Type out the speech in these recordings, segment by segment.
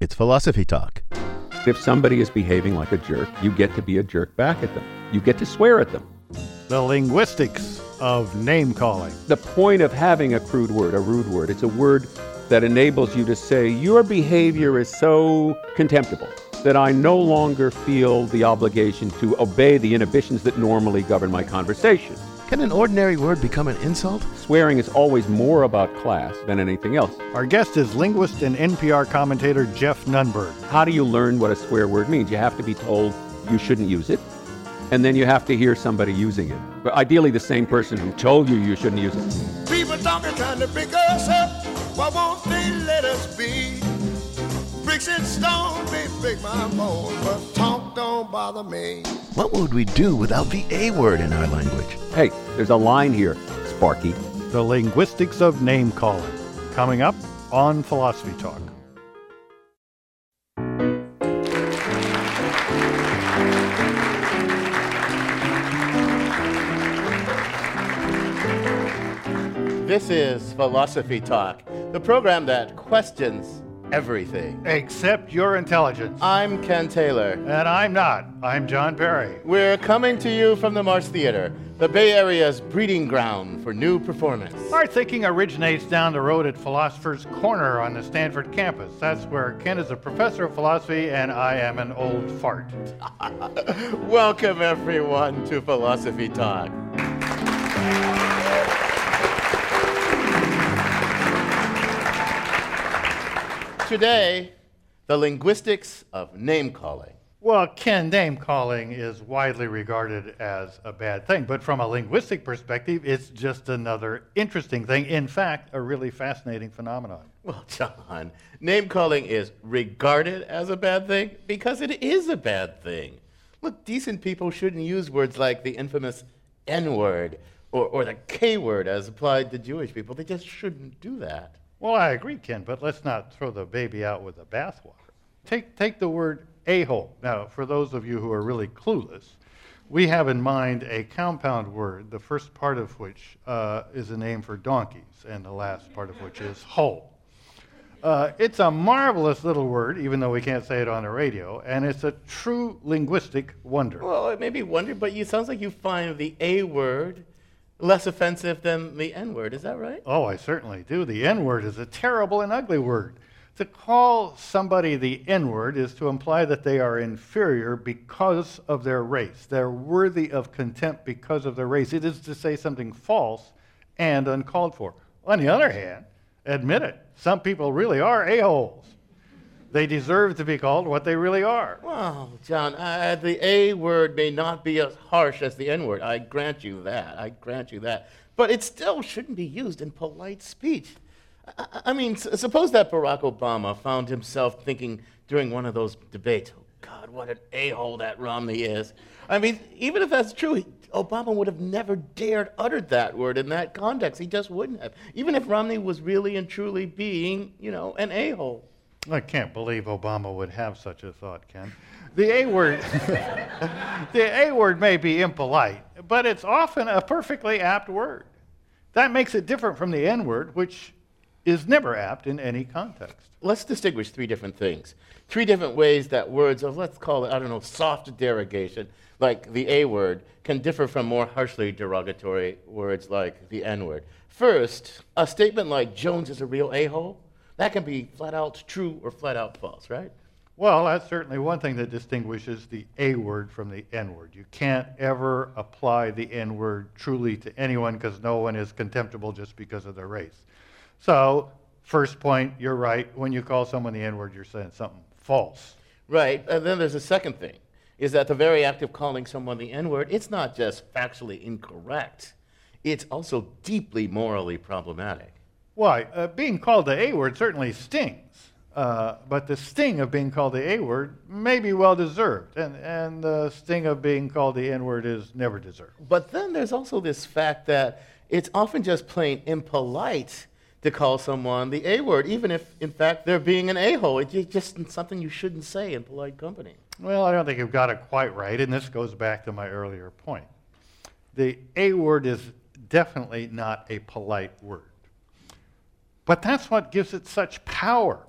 It's Philosophy Talk. If somebody is behaving like a jerk, you get to be a jerk back at them. You get to swear at them. The linguistics of name calling. The point of having a crude word, a rude word, it's a word that enables you to say, Your behavior is so contemptible that I no longer feel the obligation to obey the inhibitions that normally govern my conversation. Can an ordinary word become an insult? Swearing is always more about class than anything else. Our guest is linguist and NPR commentator Geoff Nunberg. How do you learn what a swear word means? You have to be told you shouldn't use it, and then you have to hear somebody using it. But ideally, the same person who told you you shouldn't use it. People talking trying to pick us up. Why won't they let us be? Bricks and stone may break my bones, but talk don't bother me. What would we do without the A word in our language? Hey, there's a line here, Sparky. The linguistics of name calling. Coming up on Philosophy Talk. This is Philosophy Talk, the program that questions everything. Except your intelligence. I'm Ken Taylor. And I'm not. I'm John Perry. We're coming to you from the Marsh Theater, the Bay Area's breeding ground for new performance. Our thinking originates down the road at Philosopher's Corner on the Stanford campus. That's where Ken is a professor of philosophy and I am an old fart. Welcome, everyone, to Philosophy Talk. Today, the linguistics of name calling. Well, Ken, name calling is widely regarded as a bad thing, but from a linguistic perspective, it's just another interesting thing. In fact, a really fascinating phenomenon. Well, John, name calling is regarded as a bad thing because it is a bad thing. Look, decent people shouldn't use words like the infamous N word or, or the K word as applied to Jewish people. They just shouldn't do that. Well, I agree, Ken, but let's not throw the baby out with the bathwater. Take, take the word a hole. Now, for those of you who are really clueless, we have in mind a compound word, the first part of which uh, is a name for donkeys, and the last part of which is hole. Uh, it's a marvelous little word, even though we can't say it on the radio, and it's a true linguistic wonder. Well, it may be wonder, but it sounds like you find the A word less offensive than the N word. Is that right? Oh, I certainly do. The N word is a terrible and ugly word. To call somebody the N word is to imply that they are inferior because of their race. They're worthy of contempt because of their race. It is to say something false and uncalled for. On the other hand, admit it, some people really are a-holes. They deserve to be called what they really are. Well, John, uh, the A word may not be as harsh as the N word. I grant you that. I grant you that. But it still shouldn't be used in polite speech. I, I mean, s- suppose that Barack Obama found himself thinking during one of those debates, oh, God, what an a hole that Romney is. I mean, even if that's true, he, Obama would have never dared utter that word in that context. He just wouldn't have. Even if Romney was really and truly being, you know, an a hole. I can't believe Obama would have such a thought, Ken. The A word, the A word may be impolite, but it's often a perfectly apt word. That makes it different from the N word, which is never apt in any context. let's distinguish three different things. Three different ways that words of, let's call it, I don't know, soft derogation, like the A word, can differ from more harshly derogatory words like the N word. First, a statement like Jones is a real a hole, that can be flat out true or flat out false, right? Well, that's certainly one thing that distinguishes the A word from the N word. You can't ever apply the N word truly to anyone because no one is contemptible just because of their race. So, first point, you're right. When you call someone the N word, you're saying something false. Right. And then there's a second thing, is that the very act of calling someone the N word, it's not just factually incorrect, it's also deeply morally problematic. Why? Uh, being called the A word certainly stings. Uh, but the sting of being called the A word may be well deserved, and, and the sting of being called the N word is never deserved. But then there's also this fact that it's often just plain impolite to call someone the A word, even if, in fact, they're being an a hole. It's just something you shouldn't say in polite company. Well, I don't think you've got it quite right, and this goes back to my earlier point. The A word is definitely not a polite word. But that's what gives it such power.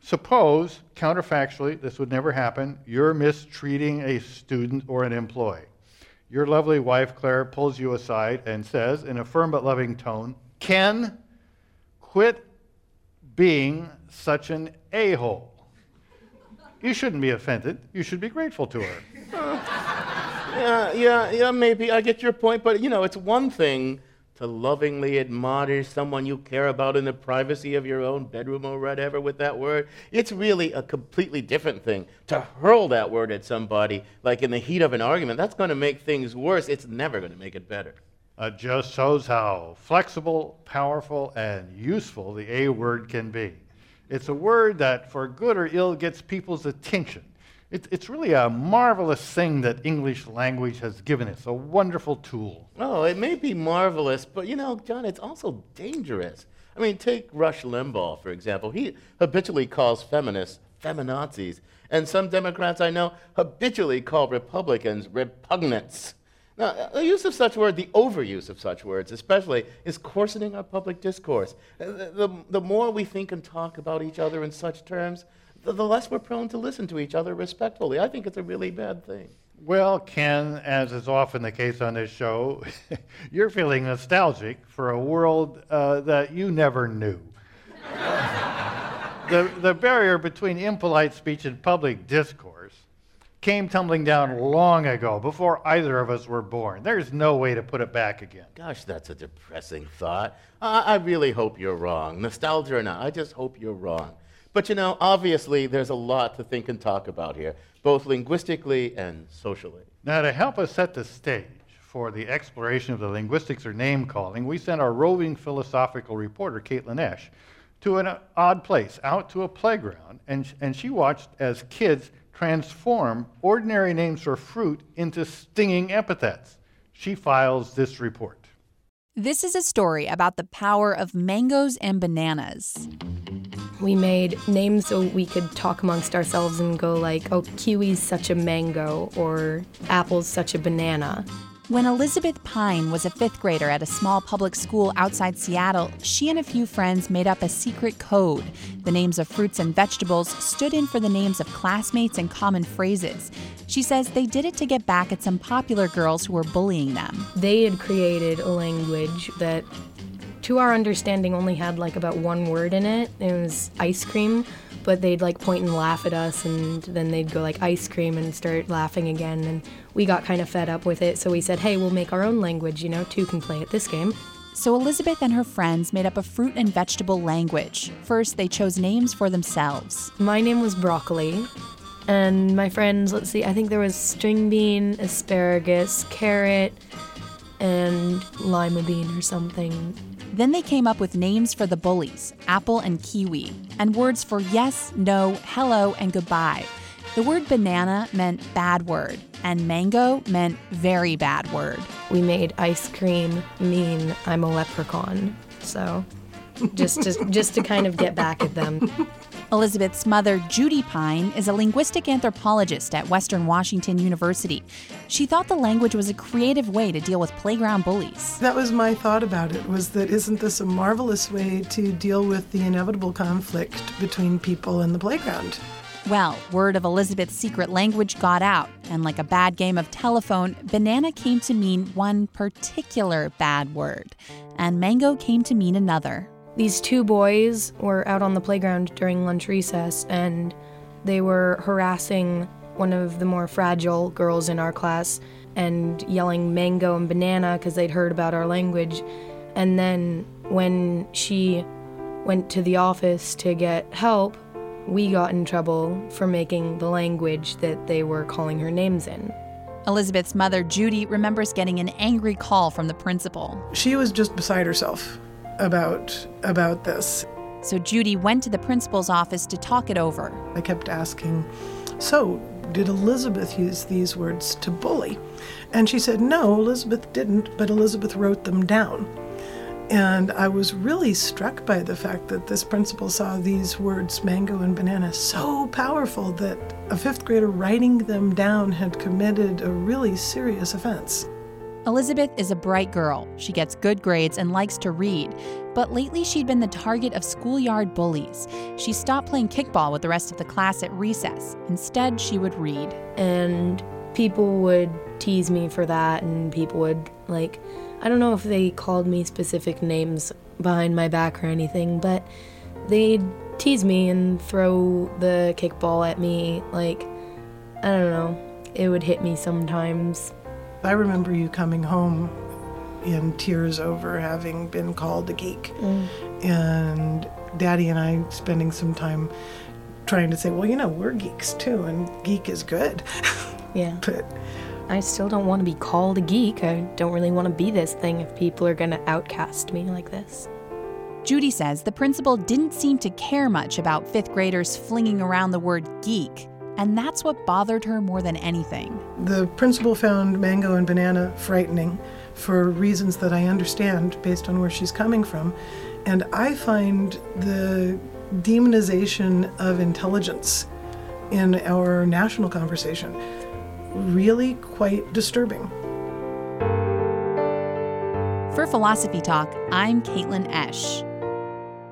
Suppose, counterfactually, this would never happen, you're mistreating a student or an employee. Your lovely wife, Claire, pulls you aside and says, in a firm but loving tone, Ken, quit being such an a hole. You shouldn't be offended. You should be grateful to her. Yeah, uh, yeah, yeah, maybe. I get your point. But, you know, it's one thing to lovingly admonish someone you care about in the privacy of your own bedroom or whatever with that word. It's really a completely different thing to hurl that word at somebody, like in the heat of an argument. That's going to make things worse. It's never going to make it better. Uh, just shows how flexible, powerful, and useful the A word can be. It's a word that, for good or ill, gets people's attention. It, it's really a marvelous thing that English language has given us, a wonderful tool. Oh, it may be marvelous, but you know, John, it's also dangerous. I mean, take Rush Limbaugh, for example. He habitually calls feminists feminazis, and some Democrats I know habitually call Republicans repugnants. Now, the use of such words, the overuse of such words especially, is coarsening our public discourse. The, the, the more we think and talk about each other in such terms, the, the less we're prone to listen to each other respectfully. I think it's a really bad thing. Well, Ken, as is often the case on this show, you're feeling nostalgic for a world uh, that you never knew. the, the barrier between impolite speech and public discourse came tumbling down long ago, before either of us were born. There's no way to put it back again. Gosh, that's a depressing thought. I, I really hope you're wrong. Nostalgia or not, I just hope you're wrong. But you know, obviously, there's a lot to think and talk about here, both linguistically and socially. Now, to help us set the stage for the exploration of the linguistics or name calling, we sent our roving philosophical reporter, Caitlin Esch, to an uh, odd place, out to a playground, and, and she watched as kids transform ordinary names for fruit into stinging epithets. She files this report. This is a story about the power of mangoes and bananas. We made names so we could talk amongst ourselves and go like, oh, kiwi's such a mango or apple's such a banana. When Elizabeth Pine was a fifth grader at a small public school outside Seattle, she and a few friends made up a secret code. The names of fruits and vegetables stood in for the names of classmates and common phrases. She says they did it to get back at some popular girls who were bullying them. They had created a language that, to our understanding, only had like about one word in it. It was ice cream, but they'd like point and laugh at us, and then they'd go like ice cream and start laughing again. And we got kind of fed up with it, so we said, hey, we'll make our own language, you know, two can play at this game. So Elizabeth and her friends made up a fruit and vegetable language. First, they chose names for themselves. My name was Broccoli, and my friends, let's see, I think there was string bean, asparagus, carrot, and lima bean or something. Then they came up with names for the bullies apple and kiwi, and words for yes, no, hello, and goodbye. The word banana meant bad word, and mango meant very bad word. We made ice cream mean I'm a leprechaun. So just to, just to kind of get back at them. Elizabeth's mother, Judy Pine, is a linguistic anthropologist at Western Washington University. She thought the language was a creative way to deal with playground bullies. That was my thought about it was that isn't this a marvelous way to deal with the inevitable conflict between people in the playground? Well, word of Elizabeth's secret language got out, and like a bad game of telephone, banana came to mean one particular bad word, and mango came to mean another. These two boys were out on the playground during lunch recess and they were harassing one of the more fragile girls in our class and yelling mango and banana because they'd heard about our language. And then when she went to the office to get help, we got in trouble for making the language that they were calling her names in. Elizabeth's mother, Judy, remembers getting an angry call from the principal. She was just beside herself about about this. So Judy went to the principal's office to talk it over. I kept asking, "So, did Elizabeth use these words to bully?" And she said, "No, Elizabeth didn't, but Elizabeth wrote them down." And I was really struck by the fact that this principal saw these words, mango and banana, so powerful that a fifth grader writing them down had committed a really serious offense. Elizabeth is a bright girl. She gets good grades and likes to read. But lately, she'd been the target of schoolyard bullies. She stopped playing kickball with the rest of the class at recess. Instead, she would read. And people would tease me for that, and people would, like, I don't know if they called me specific names behind my back or anything, but they'd tease me and throw the kickball at me. Like, I don't know. It would hit me sometimes. I remember you coming home in tears over having been called a geek. Mm. And Daddy and I spending some time trying to say, well, you know, we're geeks too, and geek is good. Yeah. but I still don't want to be called a geek. I don't really want to be this thing if people are going to outcast me like this. Judy says the principal didn't seem to care much about fifth graders flinging around the word geek, and that's what bothered her more than anything. the principal found mango and banana frightening for reasons that I understand based on where she's coming from. And I find the demonization of intelligence in our national conversation really quite disturbing. For Philosophy Talk, I'm Caitlin Esch.